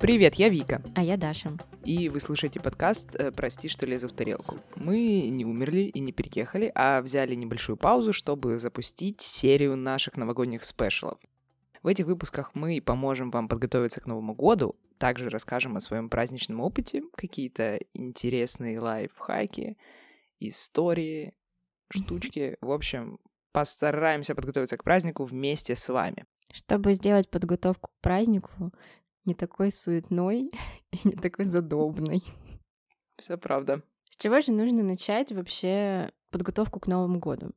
Привет, я Вика. А я Даша. И вы слушаете подкаст э, «Прости, что лезу в тарелку». Мы не умерли и не переехали, а взяли небольшую паузу, чтобы запустить серию наших новогодних спешалов. В этих выпусках мы поможем вам подготовиться к Новому году, также расскажем о своем праздничном опыте, какие-то интересные лайфхаки, истории, штучки. В общем, постараемся подготовиться к празднику вместе с вами. Чтобы сделать подготовку к празднику не такой суетной и не такой задобной. Все правда. С чего же нужно начать вообще подготовку к Новому году?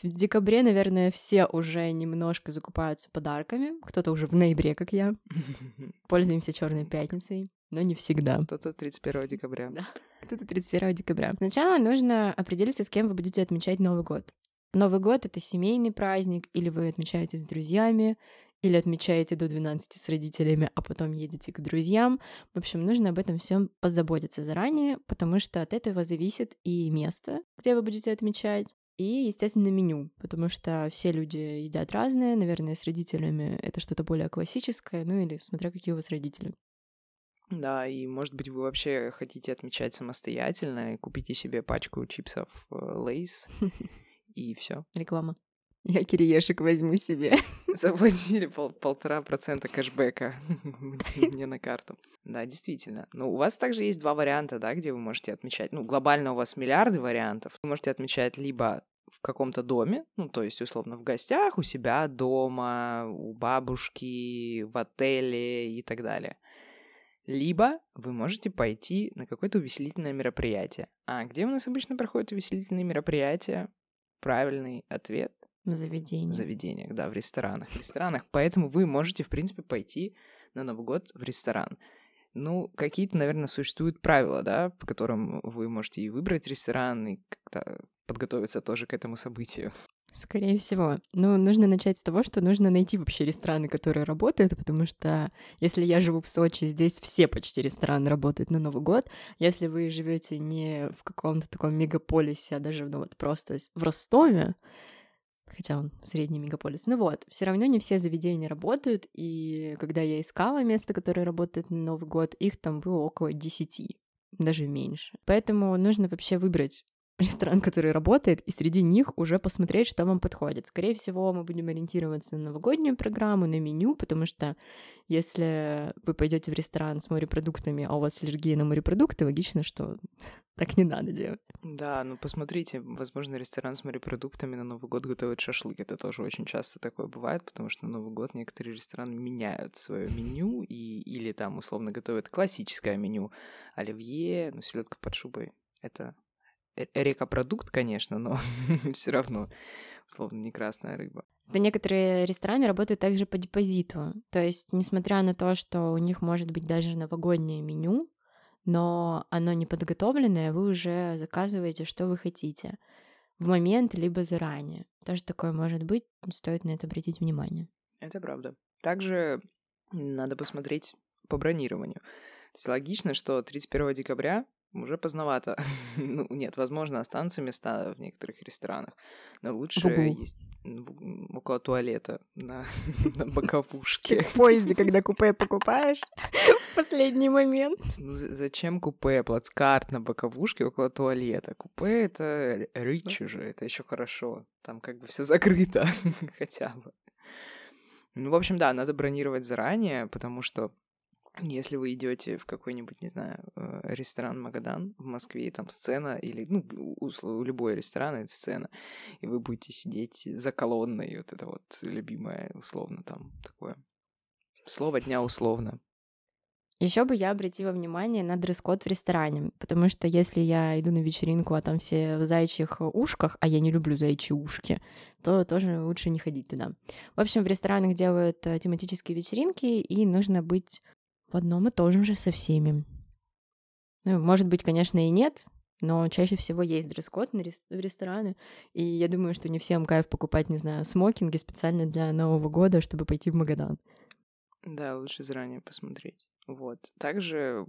В декабре, наверное, все уже немножко закупаются подарками. Кто-то уже в ноябре, как я. Пользуемся Черной пятницей, но не всегда. Кто-то 31 декабря. Да, кто-то 31 декабря. Сначала нужно определиться, с кем вы будете отмечать Новый год. Новый год — это семейный праздник, или вы отмечаете с друзьями, или отмечаете до 12 с родителями, а потом едете к друзьям. В общем, нужно об этом всем позаботиться заранее, потому что от этого зависит и место, где вы будете отмечать, и, естественно, меню, потому что все люди едят разное, наверное, с родителями это что-то более классическое, ну или смотря какие у вас родители. Да, и, может быть, вы вообще хотите отмечать самостоятельно и купите себе пачку чипсов Лейс, и все. Реклама. Я кириешек возьму себе. Заплатили пол полтора процента кэшбэка мне на карту. Да, действительно. Ну, у вас также есть два варианта, да, где вы можете отмечать. Ну, глобально у вас миллиарды вариантов. Вы можете отмечать либо в каком-то доме, ну, то есть, условно, в гостях, у себя дома, у бабушки, в отеле и так далее. Либо вы можете пойти на какое-то увеселительное мероприятие. А где у нас обычно проходят увеселительные мероприятия? Правильный ответ в заведениях. В заведениях, да, в ресторанах. В ресторанах. Поэтому вы можете, в принципе, пойти на Новый год в ресторан. Ну, какие-то, наверное, существуют правила, да, по которым вы можете и выбрать ресторан, и как-то подготовиться тоже к этому событию. Скорее всего. Ну, нужно начать с того, что нужно найти вообще рестораны, которые работают, потому что если я живу в Сочи, здесь все почти рестораны работают на Новый год. Если вы живете не в каком-то таком мегаполисе, а даже ну, вот просто в Ростове, хотя он средний мегаполис. Ну вот, все равно не все заведения работают, и когда я искала место, которое работает на Новый год, их там было около десяти, даже меньше. Поэтому нужно вообще выбрать ресторан, который работает, и среди них уже посмотреть, что вам подходит. Скорее всего, мы будем ориентироваться на новогоднюю программу, на меню, потому что если вы пойдете в ресторан с морепродуктами, а у вас аллергия на морепродукты, логично, что так не надо делать. Да, ну посмотрите, возможно, ресторан с морепродуктами на Новый год готовит шашлык. Это тоже очень часто такое бывает, потому что на Новый год некоторые рестораны меняют свое меню и или там условно готовят классическое меню оливье, ну селедка под шубой. Это рекопродукт, конечно, но все равно, словно не красная рыба. Да некоторые рестораны работают также по депозиту. То есть, несмотря на то, что у них может быть даже новогоднее меню, но оно не подготовленное, вы уже заказываете, что вы хотите в момент, либо заранее. Тоже такое может быть, стоит на это обратить внимание. Это правда. Также надо посмотреть по бронированию. То есть логично, что 31 декабря уже поздновато. ну, нет, возможно, останутся места в некоторых ресторанах, но лучше есть около туалета на, на боковушке. в поезде, когда купе покупаешь в последний момент. Ну, зачем купе? Плацкарт на боковушке около туалета. Купе — это рич уже, это еще хорошо. Там как бы все закрыто хотя бы. Ну, в общем, да, надо бронировать заранее, потому что если вы идете в какой-нибудь, не знаю, э, ресторан Магадан в Москве, там сцена, или, ну, у, любой ресторан это сцена, и вы будете сидеть за колонной, вот это вот любимое, условно, там, такое. Слово дня условно. Еще бы я обратила внимание на дресс-код в ресторане, потому что если я иду на вечеринку, а там все в зайчих ушках, а я не люблю зайчьи ушки, то тоже лучше не ходить туда. В общем, в ресторанах делают э, тематические вечеринки, и нужно быть в одном и том же со всеми. Ну, может быть, конечно, и нет, но чаще всего есть дресс-код в рестораны, и я думаю, что не всем кайф покупать, не знаю, смокинги специально для Нового года, чтобы пойти в Магадан. Да, лучше заранее посмотреть. Вот. Также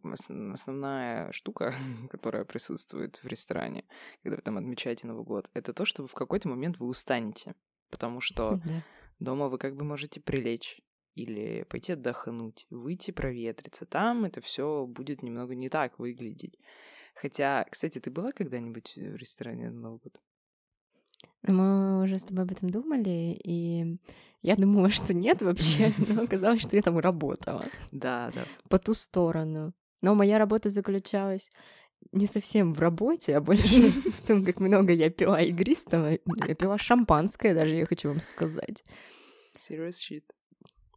основная штука, которая присутствует в ресторане, когда вы там отмечаете Новый год, это то, что в какой-то момент вы устанете, потому что дома вы как бы можете прилечь, или пойти отдохнуть, выйти проветриться. Там это все будет немного не так выглядеть. Хотя, кстати, ты была когда-нибудь в ресторане на Новый год? Мы уже с тобой об этом думали, и я думала, что нет вообще, но оказалось, что я там работала. Да, да. По ту сторону. Но моя работа заключалась не совсем в работе, а больше в том, как много я пила игристого. Я пила шампанское даже, я хочу вам сказать. Serious shit.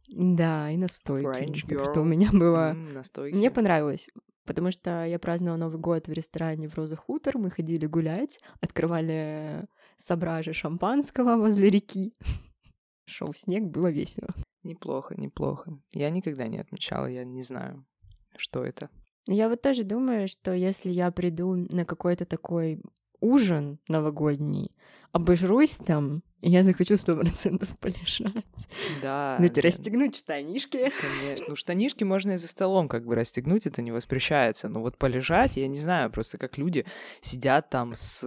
Да, и настойки. Так что у меня было... настойки. Мне понравилось, потому что я праздновала Новый год в ресторане в Роза Хутор, мы ходили гулять, открывали сображи шампанского возле реки. Шел снег, было весело. Неплохо, неплохо. Я никогда не отмечала, я не знаю, что это. Я вот тоже думаю, что если я приду на какой-то такой ужин новогодний, обожрусь там, и я захочу сто процентов полежать. Да. Да. расстегнуть штанишки. Конечно. Ну, штанишки можно и за столом как бы расстегнуть, это не воспрещается. Но вот полежать, я не знаю, просто как люди сидят там с...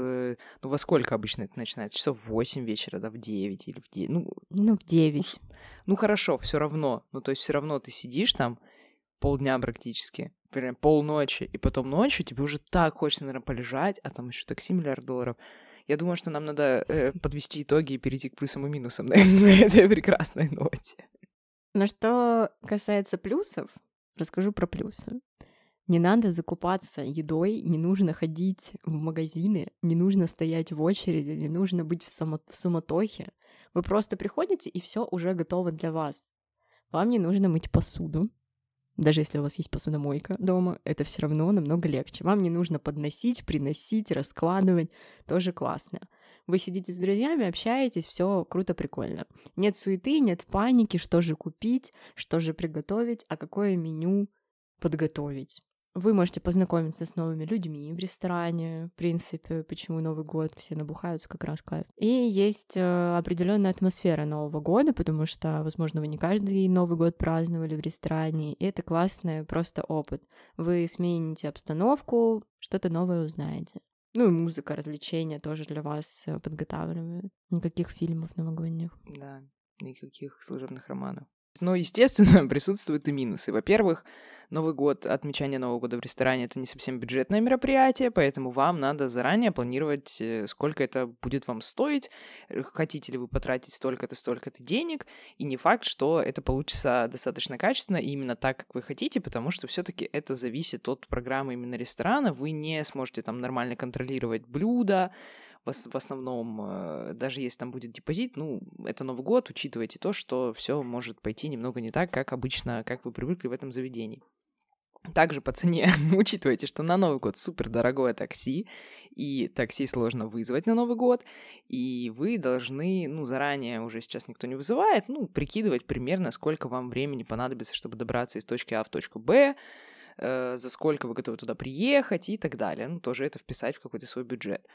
Ну, во сколько обычно это начинается? Часов в 8 вечера, да, в 9 или в 9? Ну, ну в 9. Ну, ну хорошо, все равно. Ну, то есть все равно ты сидишь там полдня практически, прям полночи, и потом ночью тебе уже так хочется, наверное, полежать, а там еще такси миллиард долларов. Я думаю, что нам надо э, подвести итоги и перейти к плюсам и минусам на, на этой прекрасной ноте. Но что касается плюсов, расскажу про плюсы. Не надо закупаться едой, не нужно ходить в магазины, не нужно стоять в очереди, не нужно быть в, само- в суматохе. Вы просто приходите, и все уже готово для вас. Вам не нужно мыть посуду, даже если у вас есть посудомойка дома, это все равно намного легче. Вам не нужно подносить, приносить, раскладывать. Тоже классно. Вы сидите с друзьями, общаетесь, все круто, прикольно. Нет суеты, нет паники, что же купить, что же приготовить, а какое меню подготовить. Вы можете познакомиться с новыми людьми в ресторане, в принципе, почему Новый год, все набухаются как раз кайф. И есть э, определенная атмосфера Нового года, потому что, возможно, вы не каждый Новый год праздновали в ресторане, и это классный просто опыт. Вы смените обстановку, что-то новое узнаете. Ну и музыка, развлечения тоже для вас э, подготавливают. Никаких фильмов новогодних. Да, никаких служебных романов. Но, естественно, присутствуют и минусы. Во-первых, Новый год, отмечание Нового года в ресторане — это не совсем бюджетное мероприятие, поэтому вам надо заранее планировать, э, сколько это будет вам стоить, э, хотите ли вы потратить столько-то, столько-то денег, и не факт, что это получится достаточно качественно именно так, как вы хотите, потому что все таки это зависит от программы именно ресторана, вы не сможете там нормально контролировать блюда, в основном, э, даже если там будет депозит, ну, это Новый год, учитывайте то, что все может пойти немного не так, как обычно, как вы привыкли в этом заведении. Также по цене учитывайте, что на Новый год супер дорогое такси, и такси сложно вызвать на Новый год, и вы должны, ну, заранее, уже сейчас никто не вызывает, ну, прикидывать примерно, сколько вам времени понадобится, чтобы добраться из точки А в точку Б, э, за сколько вы готовы туда приехать и так далее. Ну, тоже это вписать в какой-то свой бюджет.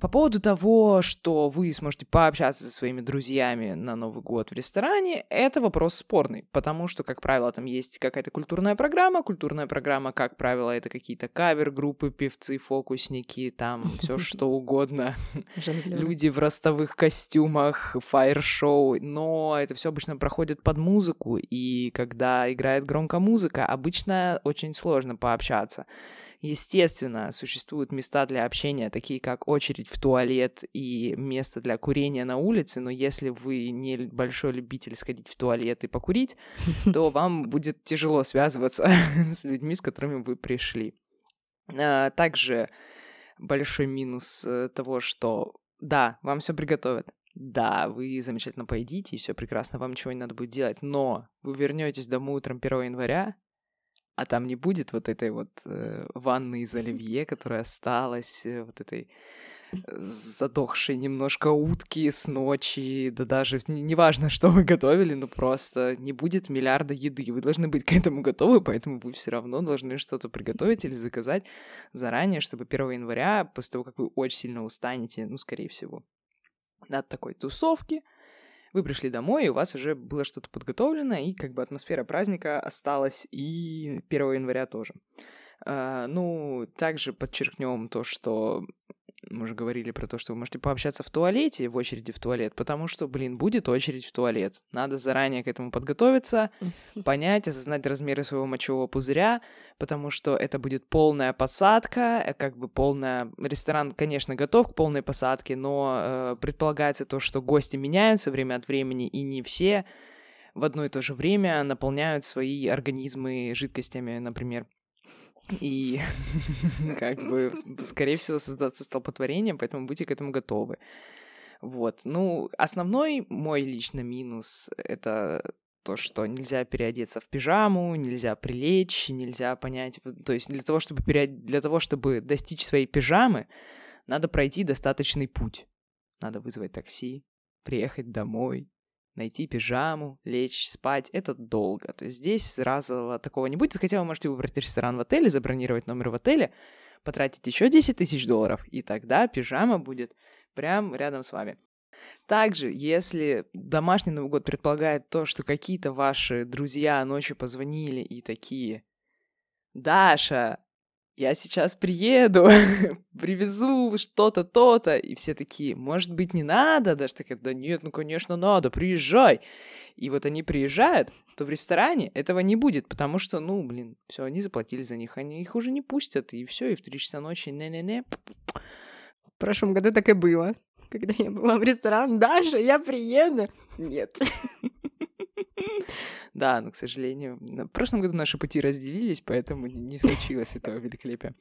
По поводу того, что вы сможете пообщаться со своими друзьями на Новый год в ресторане, это вопрос спорный, потому что, как правило, там есть какая-то культурная программа. Культурная программа, как правило, это какие-то кавер-группы, певцы, фокусники, там все что угодно. Люди в ростовых костюмах, фаер-шоу, но это все обычно проходит под музыку, и когда играет громко музыка, обычно очень сложно пообщаться. Естественно, существуют места для общения, такие как очередь в туалет и место для курения на улице, но если вы не большой любитель сходить в туалет и покурить, то вам будет тяжело связываться с людьми, с которыми вы пришли. А, также большой минус э, того, что да, вам все приготовят, да, вы замечательно поедите, и все прекрасно, вам ничего не надо будет делать, но вы вернетесь домой утром 1 января, а там не будет вот этой вот э, ванны из оливье, которая осталась, э, вот этой э, задохшей немножко утки с ночи, да даже неважно, что вы готовили, но просто не будет миллиарда еды. Вы должны быть к этому готовы, поэтому вы все равно должны что-то приготовить или заказать заранее, чтобы 1 января, после того, как вы очень сильно устанете, ну, скорее всего, от такой тусовки, вы пришли домой, и у вас уже было что-то подготовлено, и как бы атмосфера праздника осталась и 1 января тоже. Uh, ну, также подчеркнем то, что мы уже говорили про то, что вы можете пообщаться в туалете, в очереди в туалет, потому что, блин, будет очередь в туалет. Надо заранее к этому подготовиться, понять, осознать размеры своего мочевого пузыря, потому что это будет полная посадка, э, как бы полная... Ресторан, конечно, готов к полной посадке, но э, предполагается то, что гости меняются время от времени, и не все в одно и то же время наполняют свои организмы жидкостями, например. И как бы, скорее всего, создаться столпотворением, поэтому будьте к этому готовы. Вот. Ну, основной мой лично минус — это то, что нельзя переодеться в пижаму, нельзя прилечь, нельзя понять... То есть для того, чтобы, переод... для того, чтобы достичь своей пижамы, надо пройти достаточный путь. Надо вызвать такси, приехать домой, найти пижаму, лечь, спать, это долго. То есть здесь разового такого не будет, хотя вы можете выбрать ресторан в отеле, забронировать номер в отеле, потратить еще 10 тысяч долларов, и тогда пижама будет прям рядом с вами. Также, если домашний Новый год предполагает то, что какие-то ваши друзья ночью позвонили и такие, Даша, я сейчас приеду, привезу что-то, то-то. И все такие, может быть, не надо? Даже такая, да нет, ну, конечно, надо, приезжай. И вот они приезжают, то в ресторане этого не будет, потому что, ну, блин, все, они заплатили за них, они их уже не пустят, и все, и в три часа ночи, не-не-не. В прошлом году так и было. Когда я была в ресторан, Даша, я приеду. Нет. Да, но, к сожалению, в прошлом году наши пути разделились, поэтому не случилось этого великолепия.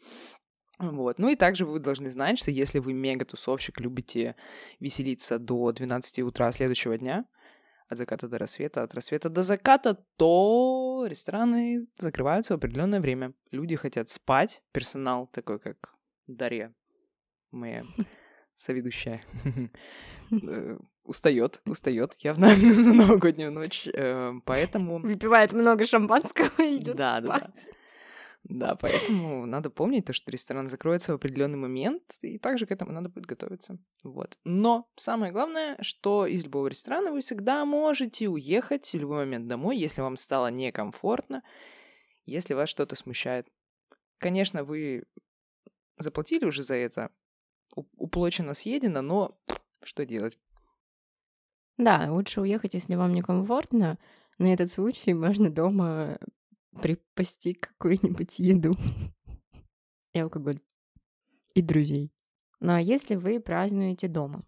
Вот. Ну и также вы должны знать, что если вы мега-тусовщик, любите веселиться до 12 утра следующего дня, от заката до рассвета, от рассвета до заката, то рестораны закрываются в определенное время. Люди хотят спать, персонал такой, как Дарья, моя соведущая, устает, устает явно за новогоднюю ночь, э, поэтому... Выпивает много шампанского и идет да, спать. Да, да. Да, поэтому надо помнить то, что ресторан закроется в определенный момент, и также к этому надо будет готовиться. Вот. Но самое главное, что из любого ресторана вы всегда можете уехать в любой момент домой, если вам стало некомфортно, если вас что-то смущает. Конечно, вы заплатили уже за это, уплочено, съедено, но что делать? Да, лучше уехать, если вам некомфортно. На этот случай можно дома припасти какую-нибудь еду и алкоголь. И друзей. Ну а если вы празднуете дома?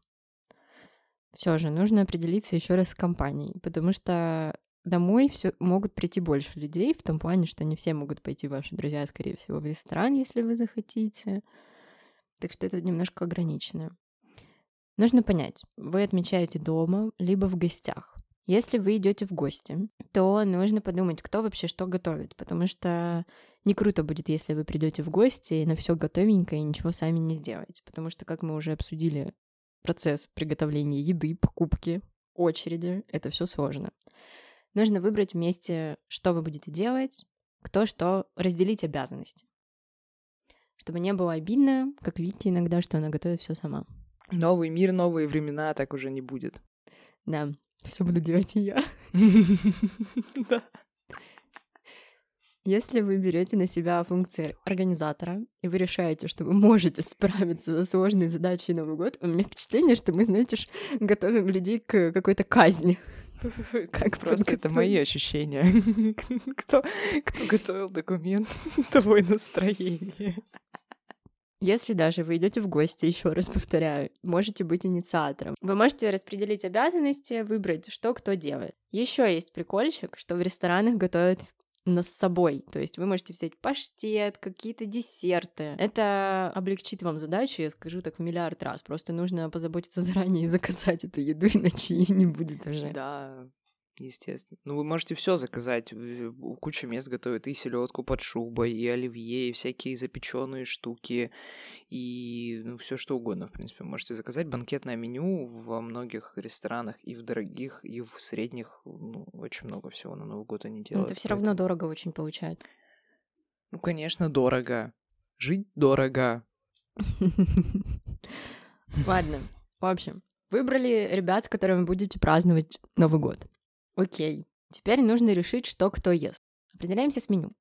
Все же нужно определиться еще раз с компанией, потому что домой все могут прийти больше людей, в том плане, что не все могут пойти ваши друзья, скорее всего, в ресторан, если вы захотите. Так что это немножко ограничено. Нужно понять, вы отмечаете дома, либо в гостях. Если вы идете в гости, то нужно подумать, кто вообще что готовит, потому что не круто будет, если вы придете в гости и на все готовенькое и ничего сами не сделаете, потому что, как мы уже обсудили, процесс приготовления еды, покупки, очереди, это все сложно. Нужно выбрать вместе, что вы будете делать, кто что, разделить обязанности. Чтобы не было обидно, как видите иногда, что она готовит все сама. Новый мир, новые времена, так уже не будет. Да, все буду делать и я. Да. Если вы берете на себя функции организатора, и вы решаете, что вы можете справиться со сложной задачей Новый год, у меня впечатление, что мы, знаете, готовим людей к какой-то казни. Как просто это мои ощущения. Кто, кто готовил документ, того и настроение. Если даже вы идете в гости, еще раз повторяю, можете быть инициатором. Вы можете распределить обязанности, выбрать, что кто делает. Еще есть прикольчик, что в ресторанах готовят нас с собой. То есть вы можете взять паштет, какие-то десерты. Это облегчит вам задачу, я скажу так в миллиард раз. Просто нужно позаботиться заранее и заказать эту еду, иначе ее не будет уже. Да, Естественно. Ну, вы можете все заказать. Куча мест готовят и селедку под шубой, и оливье, и всякие запеченные штуки, и ну, все что угодно, в принципе. Можете заказать банкетное меню во многих ресторанах, и в дорогих, и в средних. Ну, очень много всего на Новый год они делают. Но это все равно дорого очень получается. Ну, конечно, дорого. Жить дорого. Ладно. В общем, выбрали ребят, с которыми будете праздновать Новый год. Окей. Теперь нужно решить, что кто ест. Определяемся с меню.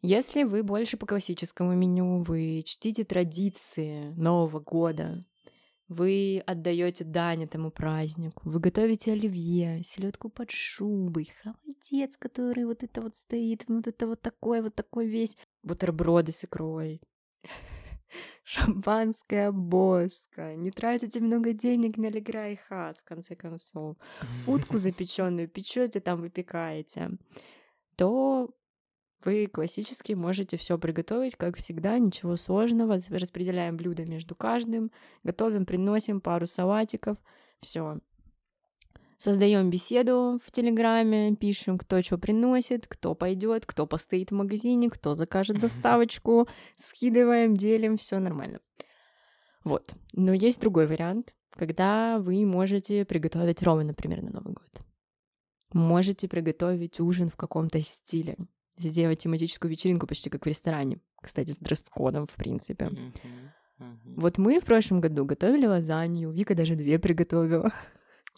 Если вы больше по классическому меню, вы чтите традиции Нового года, вы отдаете дань этому празднику, вы готовите оливье, селедку под шубой, холодец, который вот это вот стоит, вот это вот такой, вот такой весь, бутерброды с икрой, шампанское боска, не тратите много денег на легра и хас, в конце концов, утку запеченную печете, там выпекаете, то вы классически можете все приготовить, как всегда, ничего сложного. Распределяем блюда между каждым, готовим, приносим пару салатиков, все. Создаем беседу в Телеграме, пишем, кто что приносит, кто пойдет, кто постоит в магазине, кто закажет доставочку, скидываем, делим, все нормально. Вот. Но есть другой вариант, когда вы можете приготовить ромы, например, на Новый год. Можете приготовить ужин в каком-то стиле сделать тематическую вечеринку почти как в ресторане. Кстати, с дресс-кодом, в принципе. Mm-hmm. Mm-hmm. Вот мы в прошлом году готовили лазанью, Вика даже две приготовила.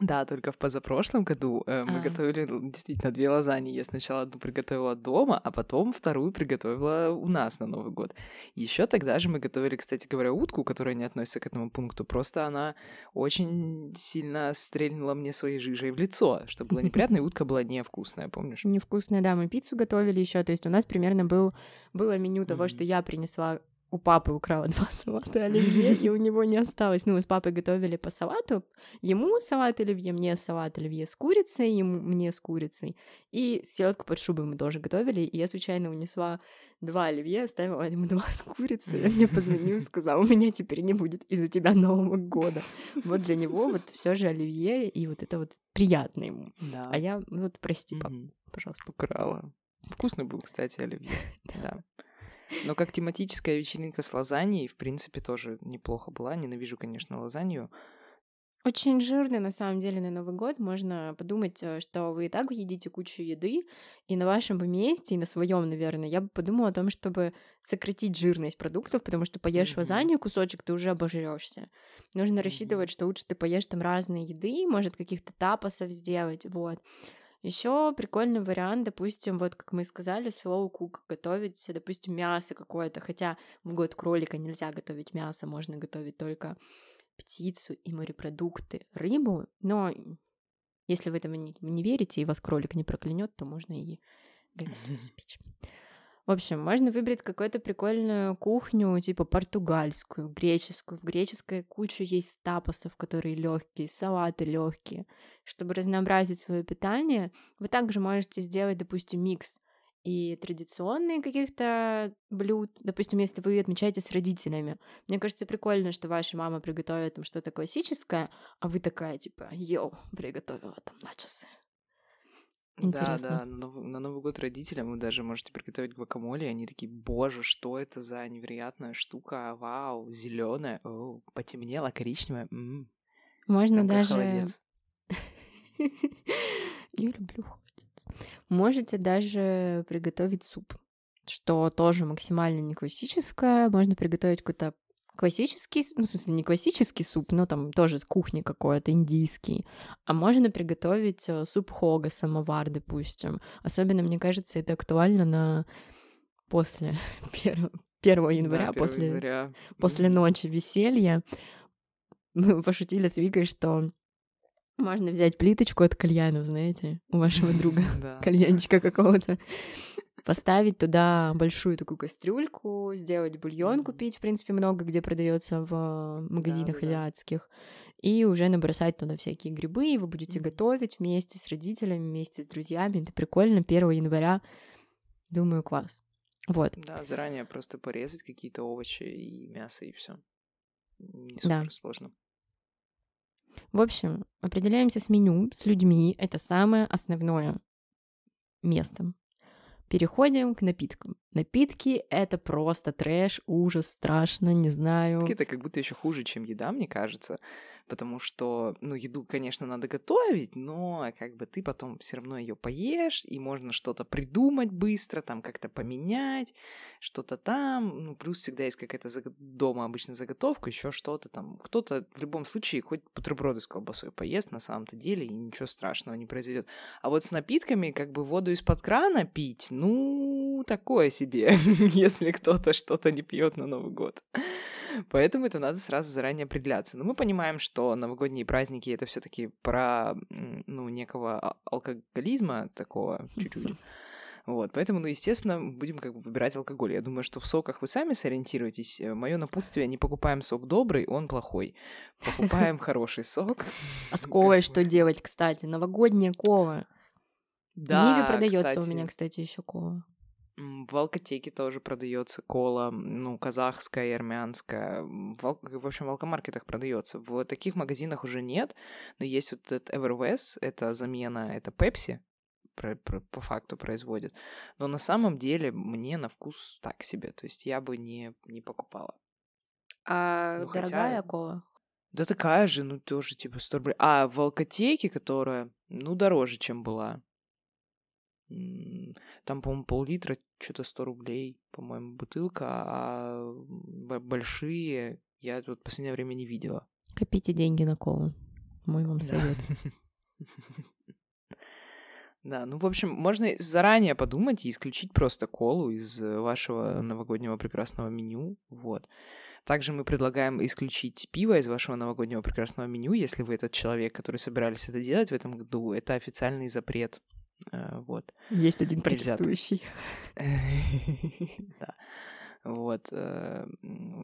Да, только в позапрошлом году э, мы а. готовили действительно две лазаньи. Я сначала одну приготовила дома, а потом вторую приготовила у нас на Новый год. Еще тогда же мы готовили, кстати говоря, утку, которая не относится к этому пункту. Просто она очень сильно стрельнула мне своей жижей в лицо, что было неприятно, и утка была невкусная, помнишь? Невкусная, да. Мы пиццу готовили еще. То есть у нас примерно был, было меню того, что я принесла у папы украла два салата оливье, и у него не осталось. Ну, мы с папой готовили по салату. Ему салат оливье, мне салат оливье с курицей, ему, мне с курицей. И селедку под шубой мы тоже готовили. И я случайно унесла два оливье, оставила ему два с курицей. Он мне позвонил и сказал, у меня теперь не будет из-за тебя Нового года. Вот для него вот все же оливье, и вот это вот приятно ему. Да. А я, вот прости, пап, пожалуйста. Украла. Вкусный был, кстати, оливье. Да. Но как тематическая вечеринка с лазаньей, в принципе, тоже неплохо была. Ненавижу, конечно, лазанью. Очень жирно, на самом деле, на Новый год. Можно подумать, э, что вы и так едите кучу еды, и на вашем бы месте, и на своем, наверное, я бы подумала о том, чтобы сократить жирность продуктов, потому что поешь mm-hmm. лазанью кусочек, ты уже обожрешься. Нужно mm-hmm. рассчитывать, что лучше ты поешь там разные еды, может, каких-то тапосов сделать, вот. Еще прикольный вариант, допустим, вот как мы сказали, slow cook, готовить, допустим, мясо какое-то, хотя в год кролика нельзя готовить мясо, можно готовить только птицу и морепродукты, рыбу, но если вы этого не, не верите и вас кролик не проклянет, то можно и говядину спичь. В общем, можно выбрать какую-то прикольную кухню, типа португальскую, греческую. В греческой кучу есть тапосов, которые легкие, салаты легкие. Чтобы разнообразить свое питание, вы также можете сделать, допустим, микс и традиционные каких-то блюд. Допустим, если вы отмечаете с родителями. Мне кажется, прикольно, что ваша мама приготовит там что-то классическое, а вы такая, типа, йоу, приготовила там начосы. Интересно. Да, да, на Новый, на Новый год родителям вы даже можете приготовить гвакамоле, и они такие, боже, что это за невероятная штука, вау, зеленая, о, потемнело, коричневая. М-м. Можно Прям даже... Я люблю холодец. Можете даже приготовить суп, что тоже максимально не классическое. Можно приготовить какой-то классический, ну, в смысле, не классический суп, но там тоже с кухни какой-то, индийский. А можно приготовить э, суп хога, самовар, допустим. Особенно, мне кажется, это актуально на после 1, 1 января, да, 1 после, января. после ночи веселья. Мы пошутили с Викой, что можно взять плиточку от кальянов, знаете, у вашего друга, кальянчика какого-то, поставить туда большую такую кастрюльку, сделать бульон купить, в принципе, много где продается в магазинах да, азиатских, да. и уже набросать туда всякие грибы, и вы будете mm-hmm. готовить вместе с родителями, вместе с друзьями. Это прикольно. 1 января, думаю, класс. Вот. Да, заранее просто порезать какие-то овощи и мясо, и все. Не супер да. сложно. В общем, определяемся с меню, с людьми. Это самое основное место. Переходим к напиткам. Напитки — это просто трэш, ужас, страшно, не знаю. Напитки — это как будто еще хуже, чем еда, мне кажется. Потому что, ну, еду, конечно, надо готовить, но как бы ты потом все равно ее поешь, и можно что-то придумать быстро, там как-то поменять, что-то там, ну, плюс всегда есть какая-то заг... дома обычно заготовка, еще что-то там. Кто-то в любом случае хоть бутерброды с колбасой поест на самом-то деле, и ничего страшного не произойдет. А вот с напитками, как бы воду из-под крана пить, ну, такое себе, если кто-то что-то не пьет на Новый год. Поэтому это надо сразу заранее определяться. Но мы понимаем, что новогодние праздники это все-таки про ну, некого а, алкоголизма такого чуть-чуть. Вот, поэтому, ну, естественно, будем как бы выбирать алкоголь. Я думаю, что в соках вы сами сориентируетесь. Э, Мое напутствие, не покупаем сок добрый, он плохой. Покупаем хороший сок. А с ковой что делать, кстати? Новогодняя кова. Да, Ниве продается у меня, кстати, еще кова. В алкотеке тоже продается кола, ну, казахская и армянская. В, ал... в общем, в алкомаркетах продается. В таких магазинах уже нет, но есть вот этот Everwest, это замена, это Pepsi, про, про, по факту производит. Но на самом деле мне на вкус так себе, то есть я бы не, не покупала. А ну, дорогая хотя... кола? Да такая же, ну тоже типа 100 рублей. А в алкотеке, которая, ну, дороже, чем была. Там, по-моему, пол-литра, что-то 100 рублей, по-моему, бутылка, а большие я тут в последнее время не видела. Копите деньги на колу. Мой вам совет. Да, ну, в общем, можно заранее подумать и исключить просто колу из вашего новогоднего прекрасного меню, вот. Также мы предлагаем исключить пиво из вашего новогоднего прекрасного меню, если вы этот человек, который собирались это делать в этом году. Это официальный запрет Э, вот. Есть один протестующий. Да. Вот. Э,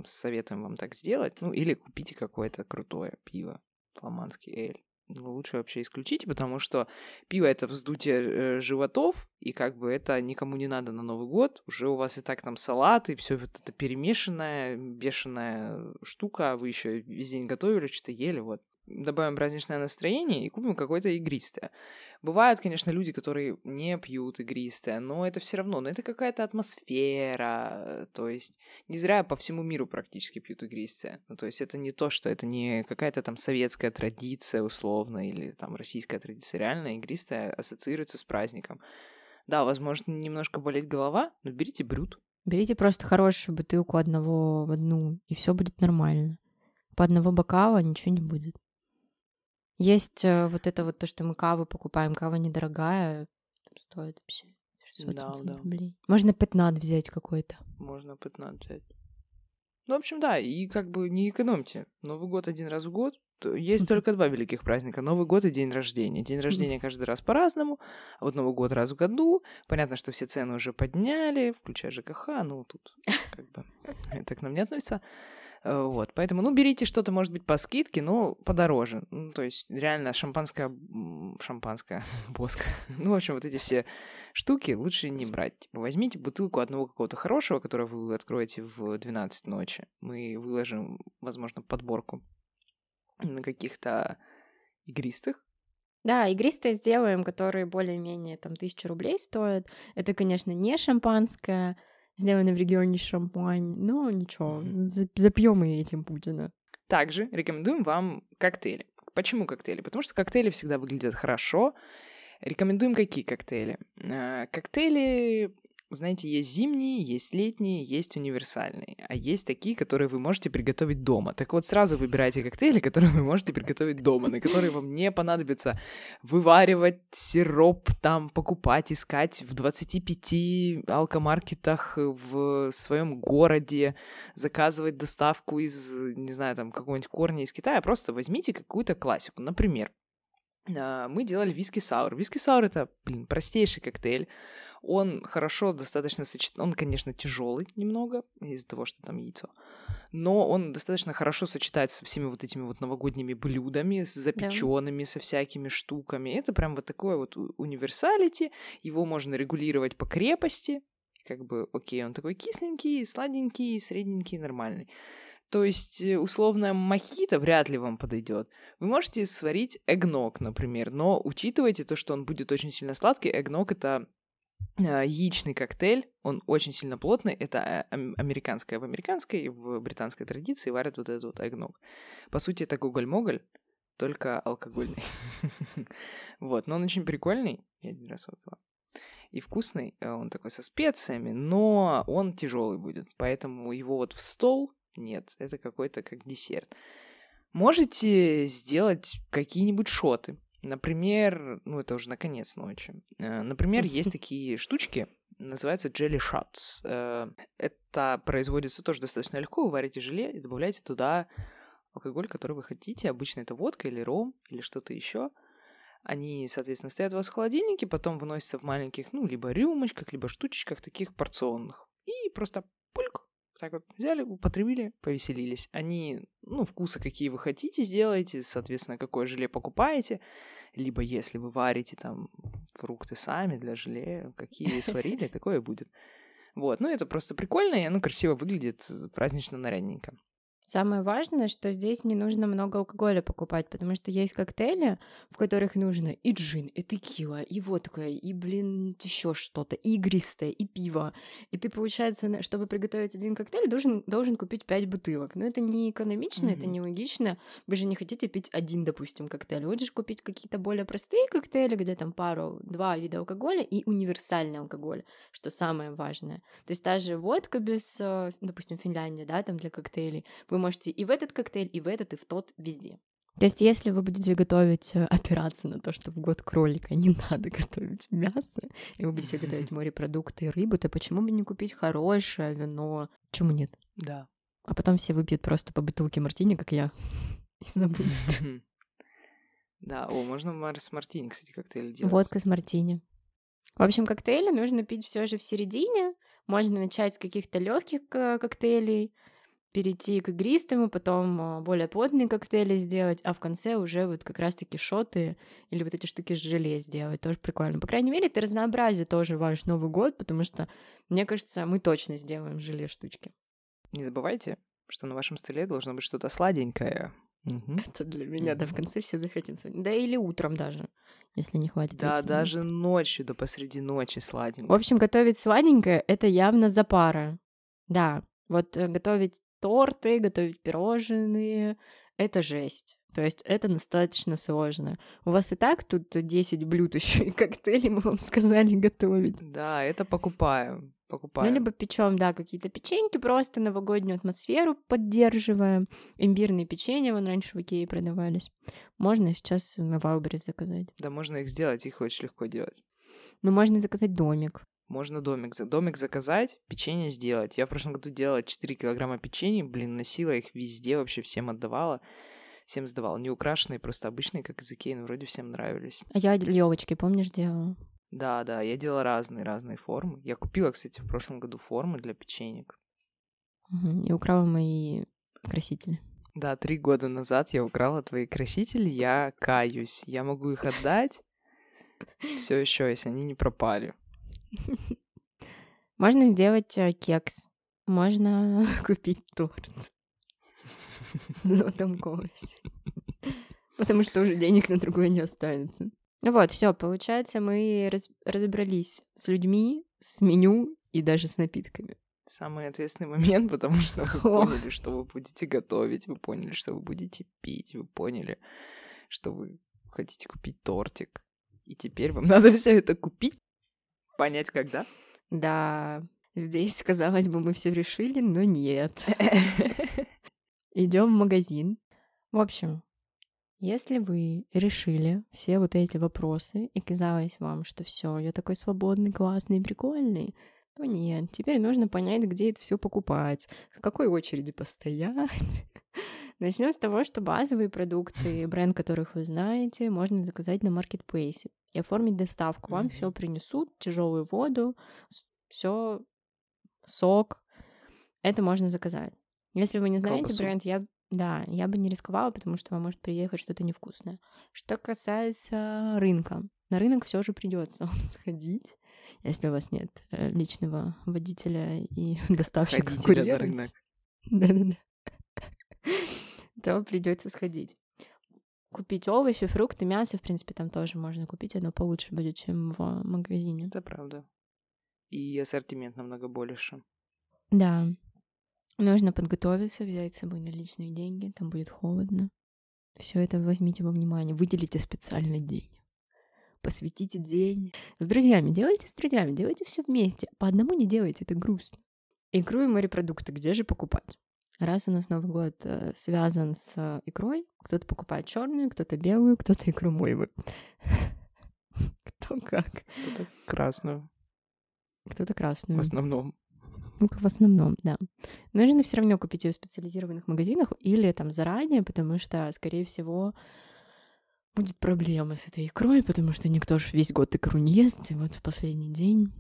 советуем вам так сделать. Ну, или купите какое-то крутое пиво. Фламандский эль. Ну, лучше вообще исключите, потому что пиво это вздутие э, животов, и как бы это никому не надо на Новый год. Уже у вас и так там салат, и все вот это перемешанная, бешеная штука, а вы еще весь день готовили, что-то ели, вот добавим праздничное настроение и купим какое-то игристое. Бывают, конечно, люди, которые не пьют игристое, но это все равно, но это какая-то атмосфера, то есть не зря по всему миру практически пьют игристое. Ну, то есть это не то, что это не какая-то там советская традиция условно или там российская традиция, реально игристое ассоциируется с праздником. Да, возможно, немножко болеть голова, но берите брют. Берите просто хорошую бутылку одного в одну, и все будет нормально. По одного бокала ничего не будет. Есть э, вот это вот то, что мы каву покупаем, кава недорогая, стоит вообще 600 да, да. рублей. Можно пятнат взять какой-то. Можно пятнат взять. Ну, в общем, да, и как бы не экономьте. Новый год один раз в год. Есть только два великих праздника. Новый год и день рождения. День рождения каждый раз по-разному, а вот Новый год раз в году. Понятно, что все цены уже подняли, включая ЖКХ, ну, тут как бы это к нам не относится. Э, вот, поэтому, ну, берите что-то, может быть, по скидке, но подороже. Ну, то есть, реально, шампанское, шампанское, боска. Ну, в общем, вот эти все штуки лучше не брать. Типа, возьмите бутылку одного какого-то хорошего, которое вы откроете в 12 ночи. Мы выложим, возможно, подборку на каких-то игристых, да, игристые сделаем, которые более-менее там тысячу рублей стоят. Это, конечно, не шампанское, сделаны в регионе Шампань. Но ничего, запьем и этим Путина. Также рекомендуем вам коктейли. Почему коктейли? Потому что коктейли всегда выглядят хорошо. Рекомендуем какие коктейли? Э, коктейли знаете, есть зимние, есть летние, есть универсальные, а есть такие, которые вы можете приготовить дома. Так вот, сразу выбирайте коктейли, которые вы можете приготовить дома, на которые вам не понадобится вываривать сироп, там, покупать, искать в 25 алкомаркетах в своем городе, заказывать доставку из, не знаю, там, какого-нибудь корня из Китая. Просто возьмите какую-то классику. Например, а, мы делали виски саур. Виски саур это, блин, простейший коктейль. Он хорошо достаточно сочетается. Он, конечно, тяжелый немного из-за того, что там яйцо. Но он достаточно хорошо сочетается со всеми вот этими вот новогодними блюдами, с запеченными, да. со всякими штуками. Это прям вот такое вот универсалити. Его можно регулировать по крепости. Как бы, окей, он такой кисленький, сладенький, средненький, нормальный. То есть, э, условная мохито вряд ли вам подойдет. Вы можете сварить эгног, например, но учитывайте то, что он будет очень сильно сладкий. Эгног — это яичный коктейль, он очень сильно плотный, это а, американская в американской, в британской традиции варят вот этот вот эгног. По сути, это гоголь-моголь, только алкогольный. вот, но он очень прикольный, я один раз выпила. И вкусный, э, он такой со специями, но он тяжелый будет, поэтому его вот в стол нет, это какой-то как десерт. Можете сделать какие-нибудь шоты. Например, ну это уже наконец ночи. Э, например, есть такие штучки, называются jelly shots. Э, это производится тоже достаточно легко. Вы варите желе и добавляете туда алкоголь, который вы хотите. Обычно это водка или ром или что-то еще. Они, соответственно, стоят у вас в холодильнике, потом выносятся в маленьких, ну, либо рюмочках, либо штучечках таких порционных. И просто пульк, так вот взяли, употребили, повеселились. Они, ну, вкусы какие вы хотите, сделаете, соответственно, какое желе покупаете. Либо если вы варите там фрукты сами для желе, какие сварили, такое будет. Вот, ну это просто прикольно, и оно красиво выглядит, празднично нарядненько. Самое важное, что здесь не нужно много алкоголя покупать, потому что есть коктейли, в которых нужно и джин, и текила, и водка, и, блин, еще что-то, и игристое, и пиво. И ты, получается, чтобы приготовить один коктейль, должен, должен купить пять бутылок. Но это не экономично, mm-hmm. это не логично. Вы же не хотите пить один, допустим, коктейль. Хочешь купить какие-то более простые коктейли, где там пару, два вида алкоголя и универсальный алкоголь, что самое важное. То есть та же водка без, э, допустим, Финляндия, да, там для коктейлей, вы можете и в этот коктейль, и в этот, и в тот, везде. То есть, если вы будете готовить э, операцию на то, что в год кролика не надо готовить мясо, и вы будете готовить морепродукты и рыбу, то почему бы не купить хорошее вино? Почему нет? Да. А потом все выпьют просто по бутылке мартини, как я, и забудут. Да, о, можно с мартини, кстати, коктейль делать. Водка с мартини. В общем, коктейли нужно пить все же в середине. Можно начать с каких-то легких э, коктейлей, перейти к игристому, потом а, более плотные коктейли сделать, а в конце уже вот как раз-таки шоты или вот эти штуки с желе сделать. Тоже прикольно. По крайней мере, это разнообразие тоже ваш Новый год, потому что, мне кажется, мы точно сделаем желе штучки. Не забывайте, что на вашем столе должно быть что-то сладенькое. Угу. Это для меня, да, в конце все захотим. Да или утром даже, если не хватит. Да, даже ночью, да посреди ночи сладенькое. В общем, готовить сладенькое — это явно запара. Да, вот э, готовить торты, готовить пирожные. Это жесть. То есть это достаточно сложно. У вас и так тут 10 блюд еще и коктейли мы вам сказали готовить. Да, это покупаем. Покупаем. Ну, либо печем, да, какие-то печеньки, просто новогоднюю атмосферу поддерживаем. Имбирные печенья вон раньше в Икее продавались. Можно сейчас на Валбере заказать. Да, можно их сделать, их очень легко делать. Ну, можно заказать домик. Можно домик, домик заказать, печенье сделать. Я в прошлом году делала 4 килограмма печенья, блин, носила их везде, вообще всем отдавала. Всем сдавала. Не украшенные, просто обычные, как из Икеи, но вроде всем нравились. А я левочки, помнишь, делала? Да, да, я делала разные-разные формы. Я купила, кстати, в прошлом году формы для печенек. И украла мои красители. Да, три года назад я украла твои красители, я каюсь. Я могу их отдать все еще, если они не пропали. Можно сделать э, кекс. Можно купить торт. На этом голосе. Потому что уже денег на другое не останется. Ну вот, все, получается, мы раз разобрались с людьми, с меню и даже с напитками. Самый ответственный момент, потому что вы поняли, что вы будете готовить, вы поняли, что вы будете пить, вы поняли, что вы хотите купить тортик. И теперь вам надо все это купить, Понять когда? Да, здесь, казалось бы, мы все решили, но нет. Идем в магазин. В общем, если вы решили все вот эти вопросы и казалось вам, что все, я такой свободный, классный, прикольный, то нет. Теперь нужно понять, где это все покупать, в какой очереди постоять. Начнем с того, что базовые продукты, бренд которых вы знаете, можно заказать на маркетплейсе и оформить доставку. Вам mm-hmm. все принесут, тяжелую воду, все, сок. Это можно заказать. Если вы не знаете Колбасу. бренд, я да, я бы не рисковала, потому что вам может приехать что-то невкусное. Что касается рынка, на рынок все же придется сходить, если у вас нет э, личного водителя и доставщика. Ходителя на рынок. Да-да-да. То придется сходить купить овощи, фрукты, мясо, в принципе, там тоже можно купить, оно получше будет, чем в магазине. Это правда. и ассортимент намного больше. Да. Нужно подготовиться, взять с собой наличные деньги, там будет холодно. Все это возьмите во внимание, выделите специальный день. Посвятите день. С друзьями делайте, с друзьями делайте все вместе. По одному не делайте, это грустно. Икру и морепродукты где же покупать? Раз у нас Новый год э, связан с икрой, кто-то покупает черную, кто-то белую, кто-то икру мойвы. Кто как. Кто-то красную. Кто-то красную. В основном. Ну, в основном, да. Нужно все равно купить ее в специализированных магазинах или там заранее, потому что, скорее всего, будет проблема с этой икрой, потому что никто же весь год икру не ест, и вот в последний день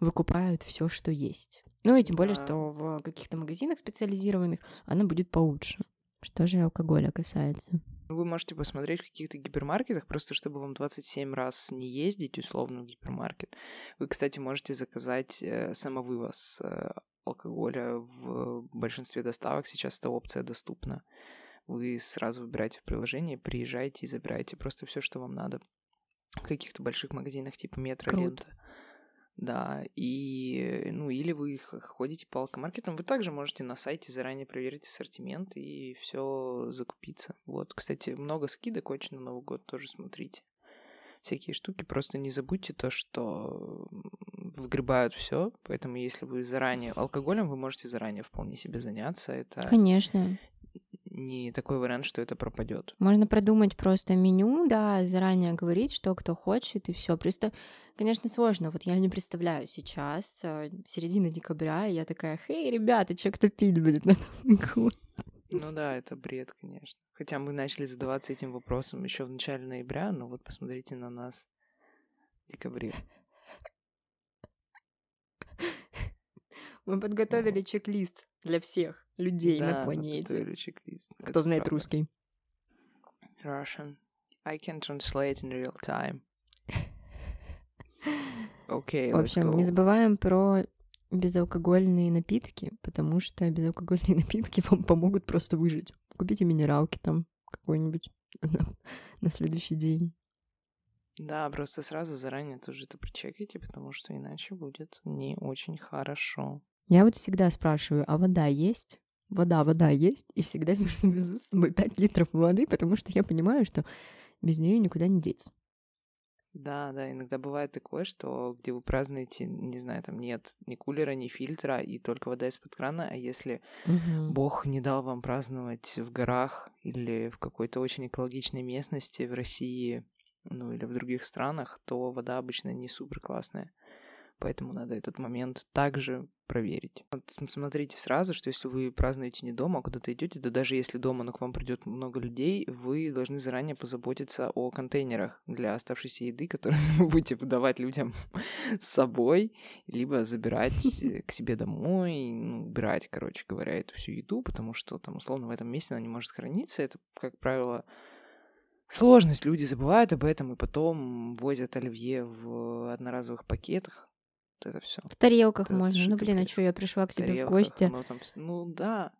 выкупают все, что есть. Ну и тем более, что в каких-то магазинах специализированных она будет получше. Что же алкоголя касается. Вы можете посмотреть в каких-то гипермаркетах, просто чтобы вам 27 раз не ездить, условно, в гипермаркет. Вы, кстати, можете заказать э, самовывоз э, алкоголя в большинстве доставок. Сейчас эта опция доступна. Вы сразу выбираете в приложении, приезжаете и забираете просто все, что вам надо. В каких-то больших магазинах типа метро, Круто. лента. Да, и, ну, или вы ходите по алкомаркетам, вы также можете на сайте заранее проверить ассортимент и все закупиться. Вот, кстати, много скидок очень на Новый год, тоже смотрите. Всякие штуки, просто не забудьте то, что выгребают все, поэтому если вы заранее... Алкоголем вы можете заранее вполне себе заняться, это Конечно. Не такой вариант, что это пропадет. Можно продумать просто меню, да, заранее говорить, что кто хочет, и все. Просто, конечно, сложно. Вот я не представляю сейчас, э, середина декабря, и я такая, хей, ребята, что кто пить будет на Новый год?» Ну да, это бред, конечно. Хотя мы начали задаваться этим вопросом еще в начале ноября, но вот посмотрите на нас в декабре. Мы подготовили чек-лист для всех людей Да, на планете. чек-лист. Кто Это знает правда. русский. Russian. I can translate in real time. Окей, В общем, не забываем про безалкогольные напитки, потому что безалкогольные напитки вам помогут просто выжить. Купите минералки там какой-нибудь на, на следующий день. Да, просто сразу заранее тоже это причекайте, потому что иначе будет не очень хорошо. Я вот всегда спрашиваю, а вода есть? Вода, вода есть? И всегда везу с собой 5 литров воды, потому что я понимаю, что без нее никуда не деться. Да, да, иногда бывает такое, что где вы празднуете, не знаю, там нет ни кулера, ни фильтра, и только вода из-под крана, а если Мгм. Бог не дал вам праздновать в горах или в какой-то очень экологичной местности в России, ну или в других странах, то вода обычно не супер классная. Поэтому надо этот момент также проверить. Вот см- смотрите сразу, что если вы празднуете не дома, а куда-то идете, да даже если дома, но к вам придет много людей, вы должны заранее позаботиться о контейнерах для оставшейся еды, которые вы будете выдавать людям с собой, либо забирать э, к себе домой, ну, убирать, короче говоря, эту всю еду, потому что там, условно, в этом месте она не может храниться. Это, как правило, сложность. Люди забывают об этом и потом возят оливье в одноразовых пакетах. Это все. В тарелках Это можно. Ну, блин, а что, я пришла к тебе в гости. Ну да.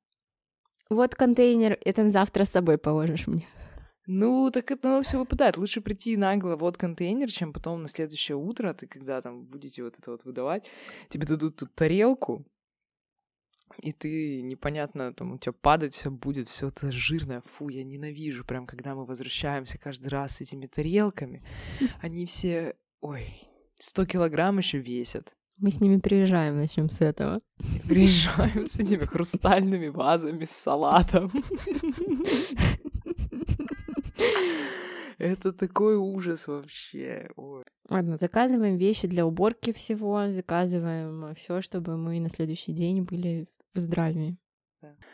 Вот контейнер, это завтра с собой положишь мне. Ну, так это все выпадает. Лучше прийти нагло вот контейнер, чем потом на следующее утро, ты когда там будете вот это вот выдавать, тебе дадут тут тарелку, и ты непонятно, там у тебя падать все будет, все это жирное. Фу, я ненавижу, прям когда мы возвращаемся каждый раз с этими тарелками. Они все, ой, 100 килограмм еще весят. Мы с ними приезжаем, начнем с этого. Приезжаем с этими хрустальными вазами с салатом. Это такой ужас вообще. Ой. Ладно, заказываем вещи для уборки всего, заказываем все, чтобы мы на следующий день были в здравии.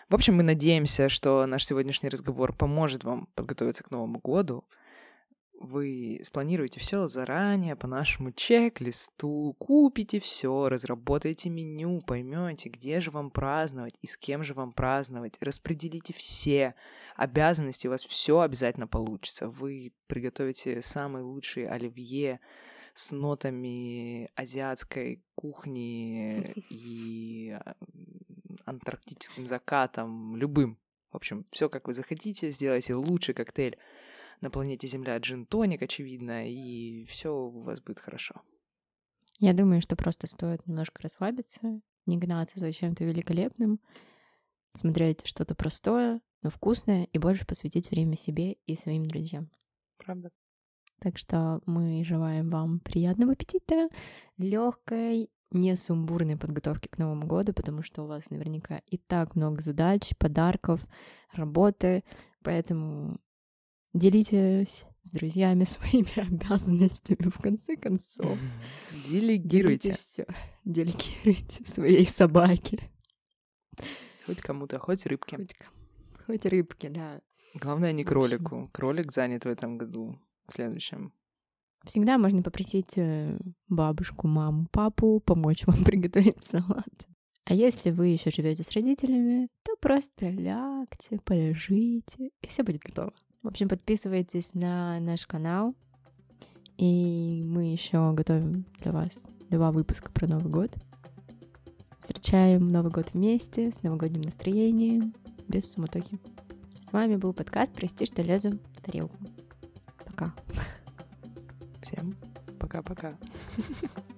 В общем, мы надеемся, что наш сегодняшний разговор поможет вам подготовиться к Новому году. Вы спланируете все заранее по нашему чек-листу, купите все, разработаете меню, поймете, где же вам праздновать и с кем же вам праздновать, распределите все обязанности, у вас все обязательно получится. Вы приготовите самый лучший оливье с нотами азиатской кухни и а, антарктическим закатом, любым. В общем, все как вы захотите, сделайте лучший коктейль на планете Земля, джин-тоник, очевидно, и все у вас будет хорошо. Я думаю, что просто стоит немножко расслабиться, не гнаться за чем-то великолепным, смотреть что-то простое, но вкусное, и больше посвятить время себе и своим друзьям. Правда. Так что мы желаем вам приятного аппетита, легкой, не сумбурной подготовки к Новому году, потому что у вас наверняка и так много задач, подарков, работы, поэтому делитесь с друзьями своими обязанностями в конце концов. Делегируйте. все. Делегируйте своей собаке. Хоть кому-то, хоть рыбке. Хоть, хоть рыбке, да. Главное, не кролику. Кролик занят в этом году, в следующем. Всегда можно попросить э, бабушку, маму, папу помочь вам приготовить салат. А если вы еще живете с родителями, то просто лягте, полежите, и все будет готово. В общем, подписывайтесь на наш канал, и мы еще готовим для вас два выпуска про Новый год. Встречаем Новый год вместе, с новогодним настроением, без суматохи. С вами был подкаст «Прости, что лезу в тарелку». Пока. Всем пока-пока.